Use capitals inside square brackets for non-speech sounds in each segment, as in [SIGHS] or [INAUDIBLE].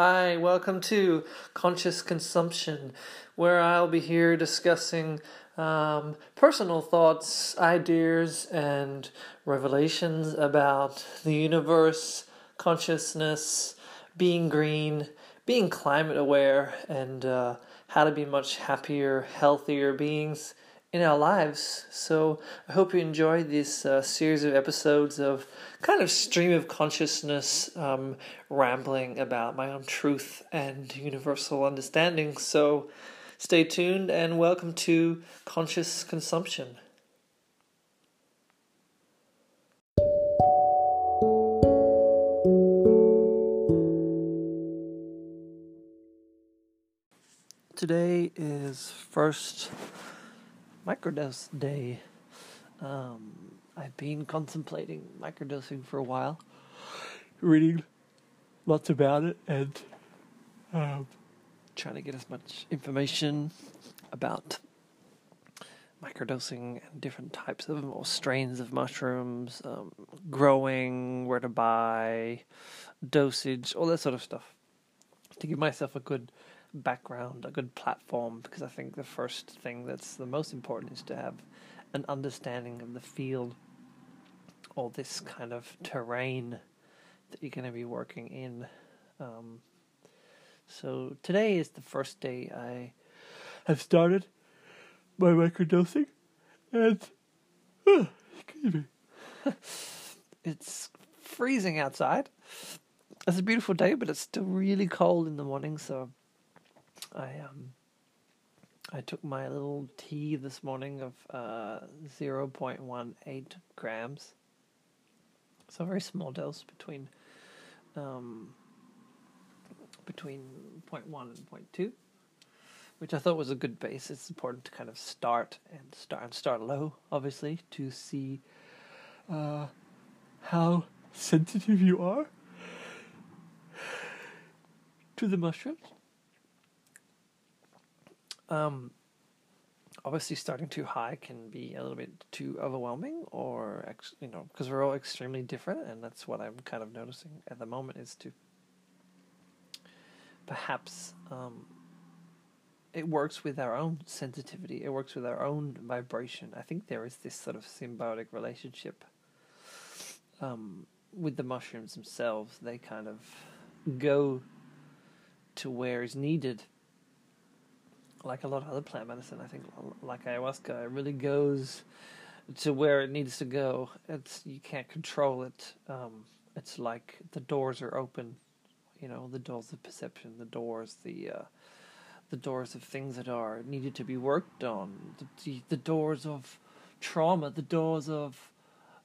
Hi, welcome to Conscious Consumption, where I'll be here discussing um, personal thoughts, ideas, and revelations about the universe, consciousness, being green, being climate aware, and uh, how to be much happier, healthier beings in our lives. So I hope you enjoy this uh, series of episodes of kind of stream of consciousness, um, rambling about my own truth and universal understanding. So stay tuned and welcome to Conscious Consumption. Today is first microdose day. Um, I've been contemplating microdosing for a while, reading lots about it, and um, trying to get as much information about microdosing and different types of or strains of mushrooms, um, growing, where to buy, dosage, all that sort of stuff, to give myself a good background, a good platform, because I think the first thing that's the most important is to have an understanding of the field or this kind of terrain that you're going to be working in. Um, so today is the first day I have started my microdosing, and uh, excuse me, [LAUGHS] it's freezing outside. It's a beautiful day, but it's still really cold in the morning, so I um I took my little tea this morning of uh, 0.18 grams. So a very small dose between um, between 0.1 and 0.2, which I thought was a good base. It's important to kind of start and start and start low, obviously, to see uh, how sensitive you are to the mushrooms. Um, obviously, starting too high can be a little bit too overwhelming, or ex- you know, because we're all extremely different, and that's what I'm kind of noticing at the moment is to perhaps um, it works with our own sensitivity. It works with our own vibration. I think there is this sort of symbiotic relationship um, with the mushrooms themselves. They kind of go to where is needed like a lot of other plant medicine, I think, like ayahuasca, it really goes to where it needs to go. It's you can't control it. Um, it's like the doors are open, you know, the doors of perception, the doors, the uh, the doors of things that are needed to be worked on, the the doors of trauma, the doors of,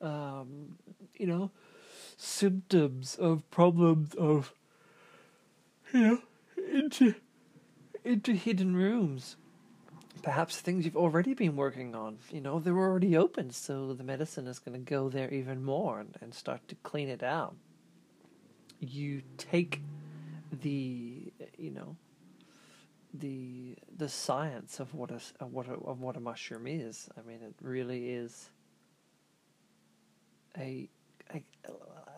um, you know, symptoms of problems of, you know, into into hidden rooms. Perhaps things you've already been working on. You know, they're already open, so the medicine is going to go there even more and, and start to clean it out. You take the, you know, the the science of what a of what a, of what a mushroom is. I mean, it really is a a,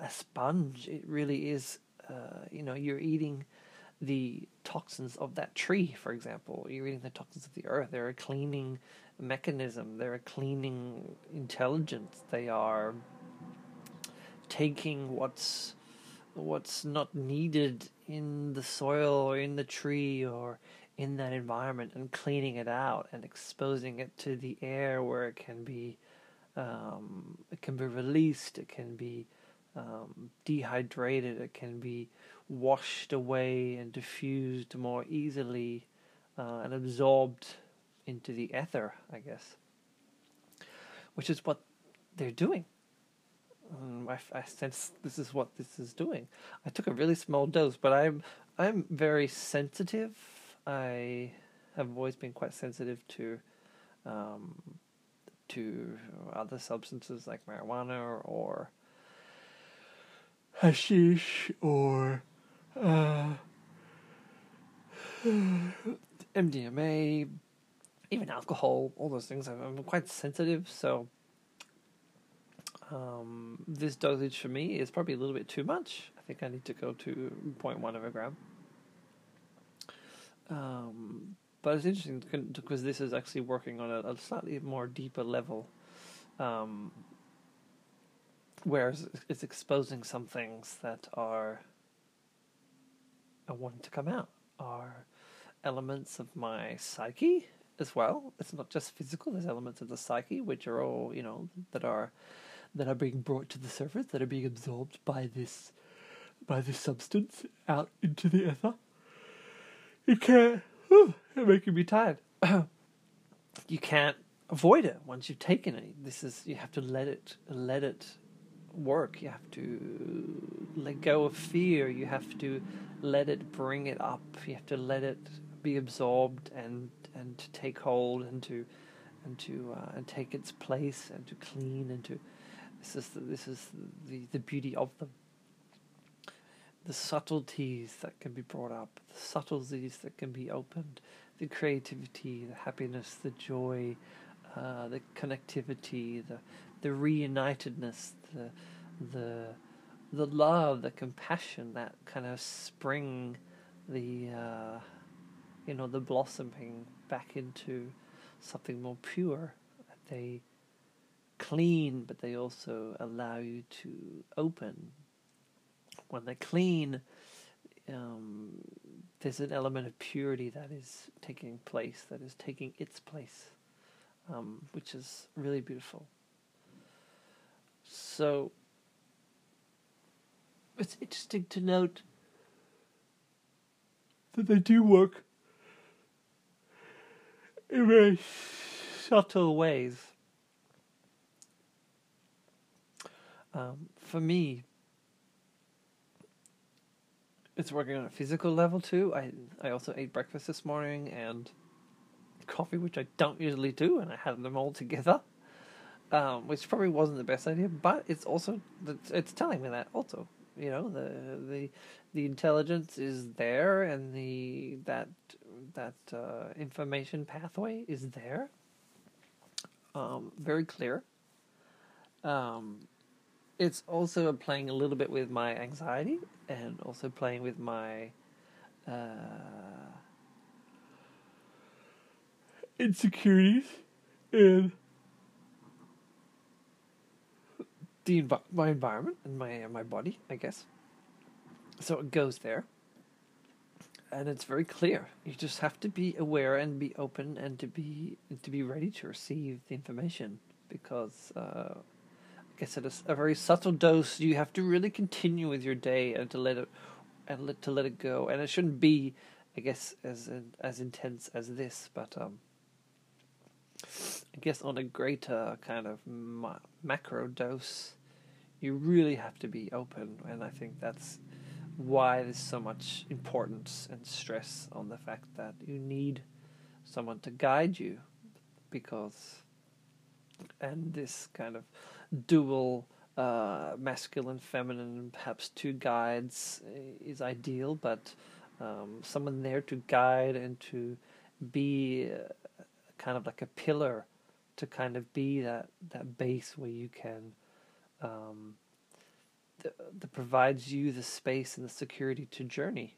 a sponge. It really is. Uh, you know, you're eating the toxins of that tree, for example. You're eating the toxins of the earth. They're a cleaning mechanism. They're a cleaning intelligence. They are taking what's what's not needed in the soil or in the tree or in that environment and cleaning it out and exposing it to the air where it can be um, it can be released. It can be um, dehydrated. It can be washed away and diffused more easily uh, and absorbed into the ether, I guess, which is what they're doing. Um, I, I sense this is what this is doing. I took a really small dose, but I'm I'm very sensitive. I have always been quite sensitive to um, to other substances like marijuana or, or hashish or uh, MDMA, even alcohol, all those things. I'm, quite sensitive, so um, this dosage for me is probably a little bit too much. I think I need to go to 0.1 of a gram. Um, but it's interesting because this is actually working on a, a slightly more deeper level, um, whereas it's exposing some things that are are wanting to come out, are elements of my psyche as well. It's not just physical. There's elements of the psyche which are all you know that are that are being brought to the surface, that are being absorbed by this by this substance out into the ether. You can't. Whew, you're making me tired. [CLEARS THROAT] you can't avoid it once you've taken it. This is you have to let it let it work. You have to let go of fear. You have to let it bring it up. You have to let it be absorbed and and to take hold and to and to uh, and take its place and to clean and to this is the, this is the the beauty of them the subtleties that can be brought up the subtleties that can be opened the creativity the happiness the joy uh, the connectivity the the reunitedness the the the love the compassion that kind of spring the uh, you know the blossoming back into something more pure. They clean, but they also allow you to open. When they clean, um, there's an element of purity that is taking place, that is taking its place, um, which is really beautiful. So, it's interesting to note that they do work in very subtle ways. Um, for me, it's working on a physical level too. I I also ate breakfast this morning and coffee, which I don't usually do, and I had them all together, um, which probably wasn't the best idea. But it's also it's telling me that also, you know, the the the intelligence is there, and the that that uh, information pathway is there, um, very clear. Um, it's also playing a little bit with my anxiety and also playing with my uh, insecurities and the env- my environment and my my body, I guess. So it goes there and it's very clear. You just have to be aware and be open and to be to be ready to receive the information because uh, I guess at a, a, very subtle dose, you have to really continue with your day and to let it and let to let it go. And it shouldn't be, I guess, as as intense as this, but um, I guess on a greater kind of ma- macro dose, you really have to be open, and I think that's why there's so much importance and stress on the fact that you need someone to guide you because and this kind of dual uh, masculine feminine perhaps two guides is ideal but um, someone there to guide and to be uh, kind of like a pillar to kind of be that that base where you can um, that provides you the space and the security to journey,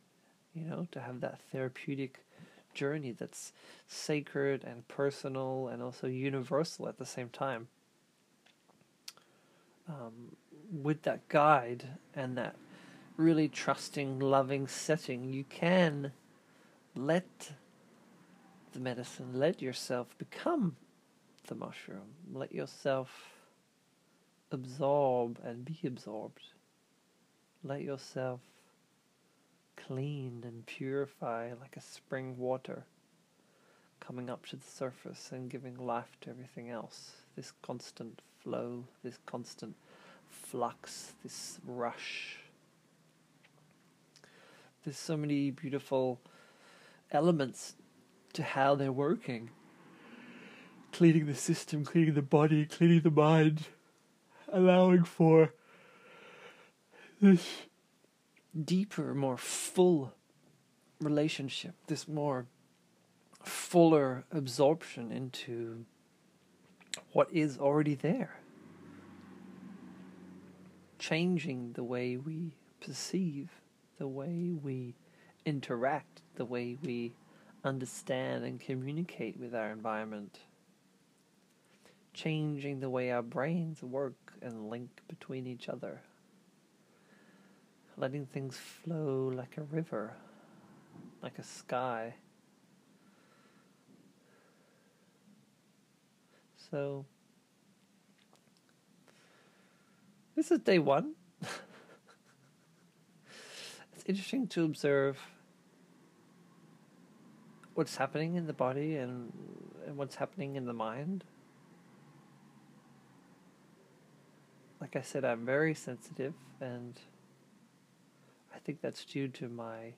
you know, to have that therapeutic journey that's sacred and personal and also universal at the same time. Um, with that guide and that really trusting, loving setting, you can let the medicine, let yourself become the mushroom, let yourself absorb and be absorbed. Let yourself clean and purify like a spring water coming up to the surface and giving life to everything else. This constant flow, this constant flux, this rush. There's so many beautiful elements to how they're working. Cleaning the system, cleaning the body, cleaning the mind, allowing for this deeper, more full relationship, this more fuller absorption into what is already there. Changing the way we perceive, the way we interact, the way we understand and communicate with our environment, changing the way our brains work and link between each other, letting things flow like a river, like a sky. So, this is day one. [LAUGHS] it's interesting to observe what's happening in the body and, and what's happening in the mind. Like I said, I'm very sensitive, and I think that's due to my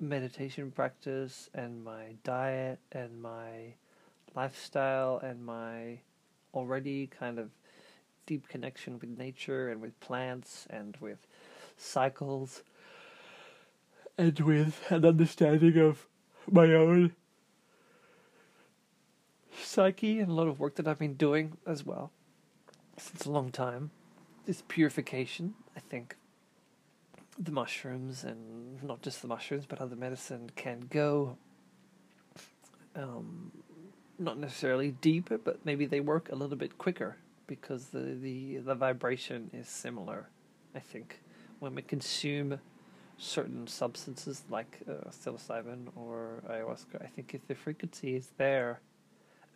meditation practice and my diet and my lifestyle and my already kind of deep connection with nature and with plants and with cycles and with an understanding of my own psyche and a lot of work that I've been doing as well since a long time. This purification, I think, the mushrooms and not just the mushrooms but other medicine can go. Um, not necessarily deeper but maybe they work a little bit quicker because the, the, the vibration is similar I think. When we consume certain substances like uh, psilocybin or ayahuasca I think if the frequency is there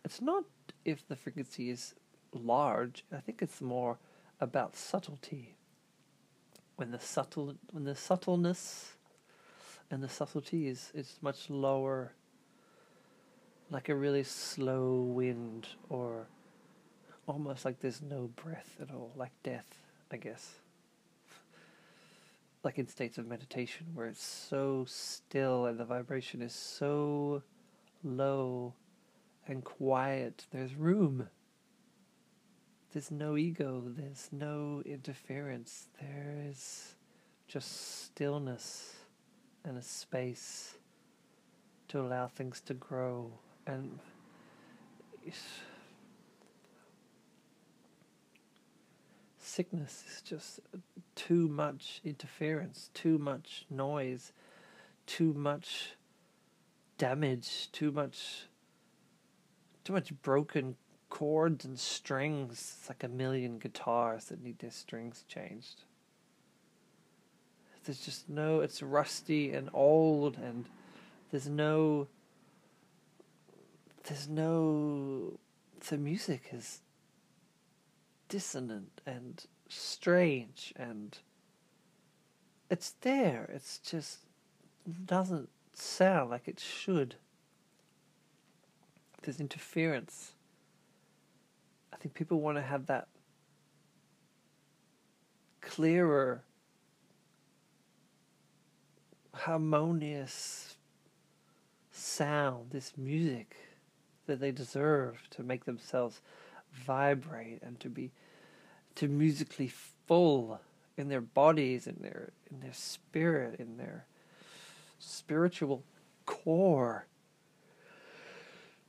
it's not if the frequency is large I think it's more about subtlety. When the subtle when the subtleness and the subtlety is is much lower like a really slow wind or almost like there's no breath at all like death i guess like in states of meditation where it's so still and the vibration is so low and quiet there's room. There's no ego, there's no interference, there is just stillness and a space to allow things to grow. And sickness is just too much interference, too much noise, too much damage, too much too much broken chords and strings. It's like a million guitars that need their strings changed. There's just no, it's rusty and old, and there's no, there's no, the music is dissonant and strange, and it's there, it's just doesn't sound like it should. There's interference I think people want to have that clearer, harmonious sound, this music that they deserve to make themselves vibrate and to be to musically full in their bodies in their in their spirit in their spiritual core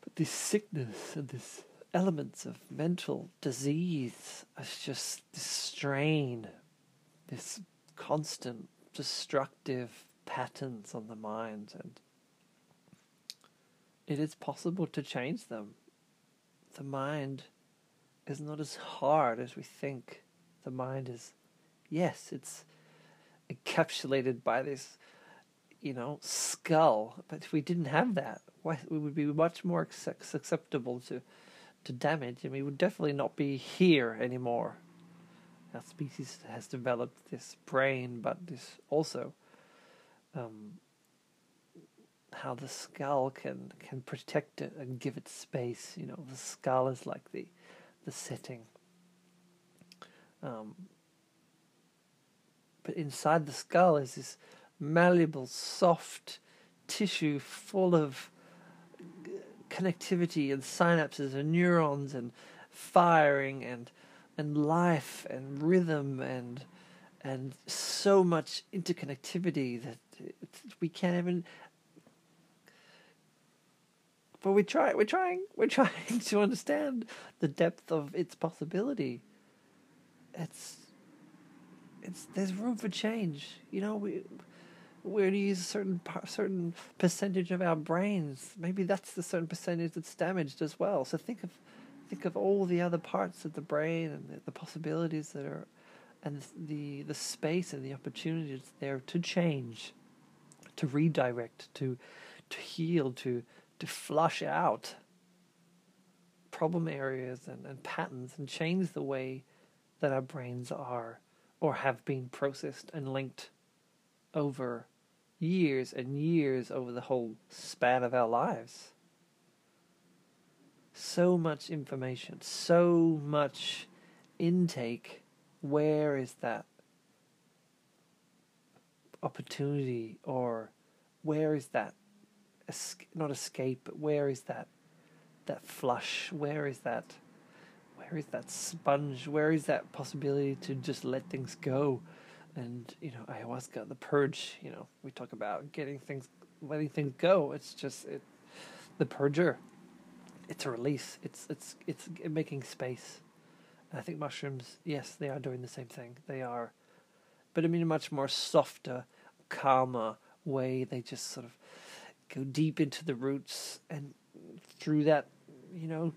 but this sickness and this elements of mental disease. It's just this strain, this constant destructive patterns on the mind, and it is possible to change them. The mind is not as hard as we think. The mind is, yes, it's encapsulated by this, you know, skull. But if we didn't have that, we would be much more susceptible to to damage, and we would definitely not be here anymore. Our species has developed this brain, but this also um, how the skull can can protect it and give it space. You know, the skull is like the the setting. Um, but inside the skull is this malleable, soft tissue full of connectivity and synapses and neurons and firing and and life and rhythm and and so much interconnectivity that we can't even but we try we're trying we're trying [LAUGHS] to understand the depth of its possibility it's it's there's room for change you know we we're to use a certain certain percentage of our brains. Maybe that's the certain percentage that's damaged as well. So think of think of all the other parts of the brain and the, the possibilities that are, and the the space and the opportunities there to change, to redirect, to to heal, to to flush out problem areas and, and patterns and change the way that our brains are or have been processed and linked over years and years over the whole span of our lives. So much information, so much intake. Where is that opportunity or where is that not escape but where is that that flush? Where is that where is that sponge? Where is that possibility to just let things go? And you know ayahuasca the purge you know we talk about getting things letting things go. It's just it the purger it's a release. It's it's it's making space. And i think mushrooms yes they are doing the same thing. They are but i mean a much more softer calmer way. They just sort of go deep into the roots and through that you know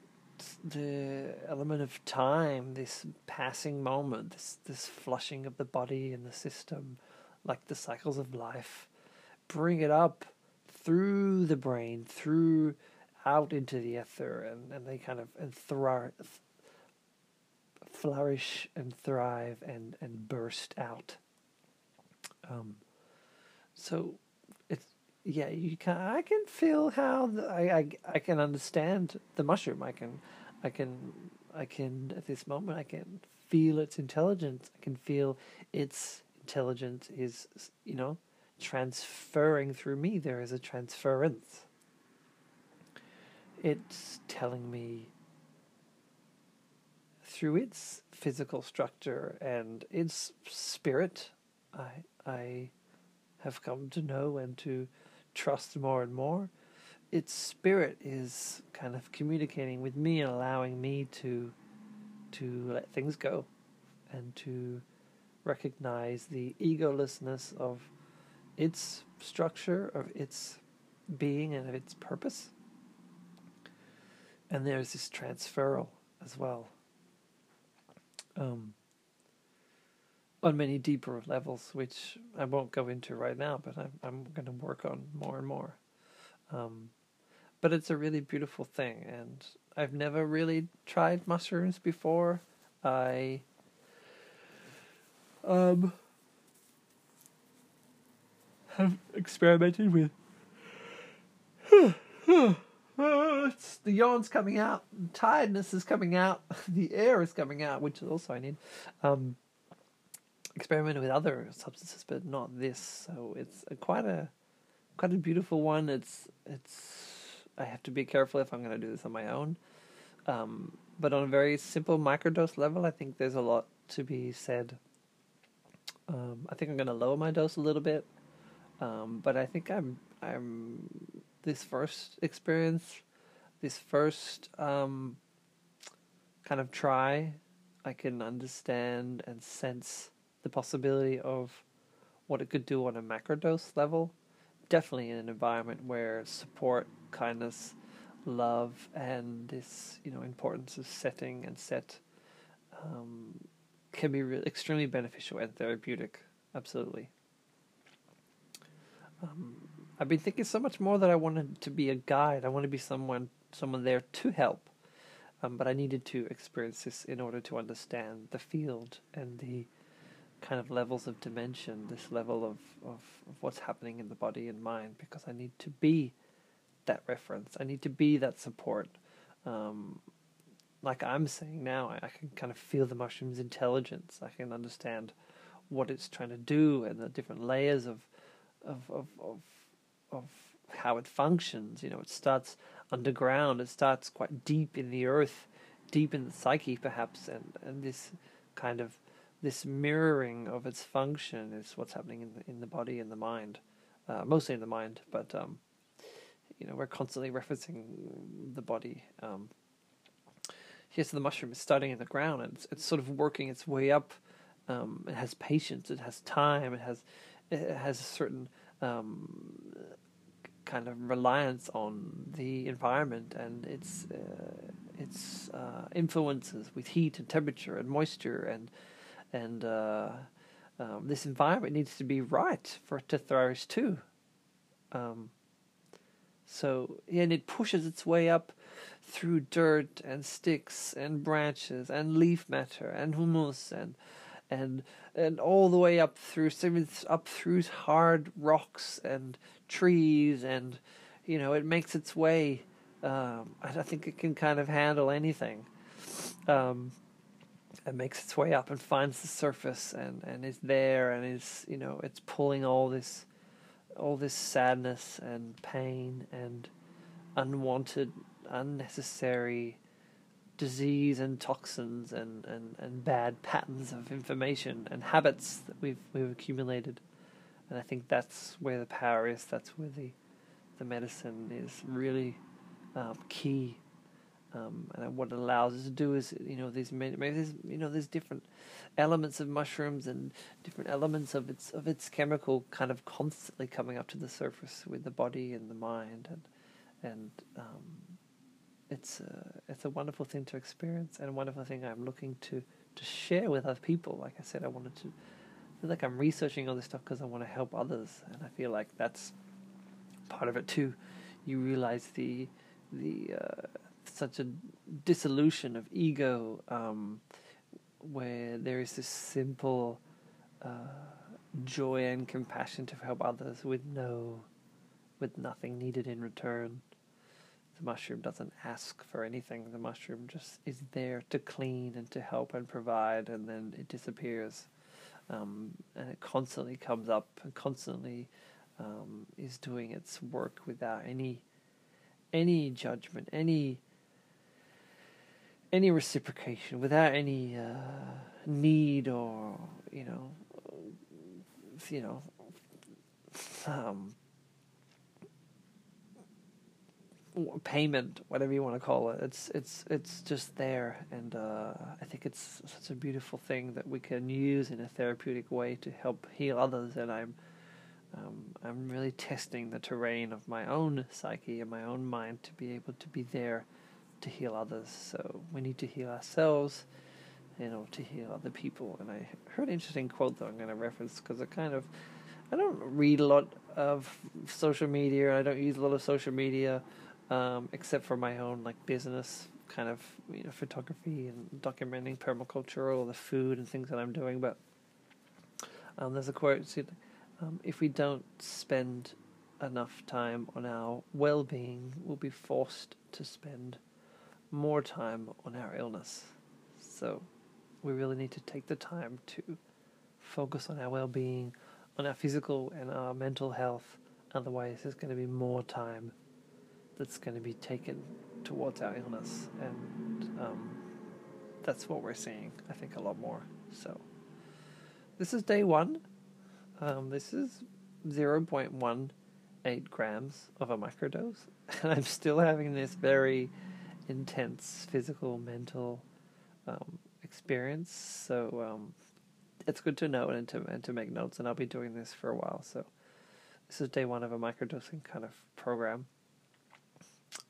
the element of time, this passing moment, this this flushing of the body and the system, like the cycles of life, bring it up through the brain, through out into the ether, and, and they kind of and thrive, flourish and thrive and and burst out. Um, so yeah, you can. I can feel how the, I, I I can understand the mushroom. I can, I can, I can. At this moment, I can feel its intelligence. I can feel its intelligence is, you know, transferring through me. There is a transference. It's telling me through its physical structure and its spirit. I I have come to know and to trust more and more, its spirit is kind of communicating with me and allowing me to to let things go and to recognize the egolessness of its structure, of its being and of its purpose. And there's this transferal as well. Um, on many deeper levels, which I won't go into right now, but I'm I'm going to work on more and more. Um, but it's a really beautiful thing, and I've never really tried mushrooms before. I um have experimented with. [SIGHS] the yawn's coming out, tiredness is coming out, [LAUGHS] the air is coming out, which is also I need. Um, experimented with other substances, but not this. So it's a, quite a quite a beautiful one. It's it's I have to be careful if I'm going to do this on my own. Um, but on a very simple microdose level, I think there's a lot to be said. Um, I think I'm going to lower my dose a little bit, um, but I think I'm I'm this first experience, this first um, kind of try, I can understand and sense the possibility of what it could do on a macrodose level. Definitely in an environment where support, kindness, love, and this you know importance of setting and set um, can be really extremely beneficial and therapeutic. Absolutely. Um, I've been thinking so much more that I wanted to be a guide. I want to be someone someone there to help. Um, but I needed to experience this in order to understand the field and the kind of levels of dimension, this level of, of, of what's happening in the body and mind, because I need to be that reference. I need to be that support. Um, like I'm saying now, I, I can kind of feel the mushroom's intelligence. I can understand what it's trying to do and the different layers of of of of, of how it functions. You know, it starts underground. It starts quite deep in the earth, deep in the psyche, perhaps, and and this kind of this mirroring of its function is what's happening in the in the body and the mind, uh, mostly in the mind. But um, you know, we're constantly referencing the body. Um, yes, the mushroom is starting in the ground and it's, it's sort of working its way up. Um, it has patience. It has time. It has it has a certain um, kind of reliance on the environment and its uh, its uh, influences with heat and temperature and moisture and and uh, um, this environment needs to be right for it to flourish too. Um, so and it pushes its way up through dirt and sticks and branches and leaf matter and humus and and and all the way up through up through hard rocks and trees and you know it makes its way um, I think it can kind of handle anything um, it makes its way up and finds the surface and and is there and is you know it's pulling all this all this sadness and pain and unwanted unnecessary disease and toxins and, and, and bad patterns of information and habits that we've we've accumulated. And I think that's where the power is. That's where the the medicine is really um, key. Um, and what it allows us to do is, you know, these maybe there's you know there's different elements of mushrooms and different elements of its of its chemical kind of constantly coming up to the surface with the body and the mind and and um, it's a, it's a wonderful thing to experience and a wonderful thing I'm looking to, to share with other people. Like I said, I wanted to feel like I'm researching all this stuff because I want to help others, and I feel like that's part of it too. You realize the the uh, such a dissolution of ego, um, where there is this simple uh, joy and compassion to help others with no, with nothing needed in return. The mushroom doesn't ask for anything. The mushroom just is there to clean and to help and provide, and then it disappears. Um, and it constantly comes up and constantly um, is doing its work without any any judgment, any any reciprocation, without any uh, need or you know you know um, payment, whatever you want to call it. It's it's it's just there, and uh, I think it's such a beautiful thing that we can use in a therapeutic way to help heal others. And I'm um, I'm really testing the terrain of my own psyche and my own mind to be able to be there to heal others. So we need to heal ourselves, you know, to heal other people. And I heard an interesting quote that I'm going to reference because it kind of I don't read a lot of social media. I don't use a lot of social media um, except for my own like business kind of you know photography and documenting permaculture or the food and things that I'm doing. But um, there's a quote: um, "If we don't spend enough time on our well-being, we'll be forced to spend more time on our illness." So we really need to take the time to focus on our well-being, on our physical and our mental health. Otherwise, there's going to be more time that's going to be taken towards our illness, and um, that's what we're seeing. I think a lot more. So this is day one. Um, this is zero point one eight grams of a microdose, [LAUGHS] and I'm still having this very intense physical, mental um, experience. So um, it's good to know and to and to make notes. And I'll be doing this for a while. So this is day one of a microdosing kind of program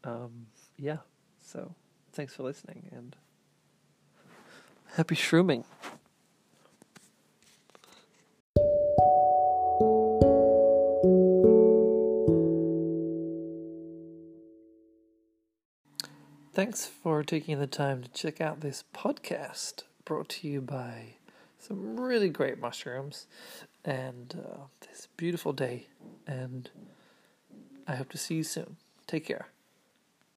um, yeah, so thanks for listening and happy shrooming. Thanks for taking the time to check out this podcast brought to you by some really great mushrooms and uh, this beautiful day. And I hope to see you soon. Take care.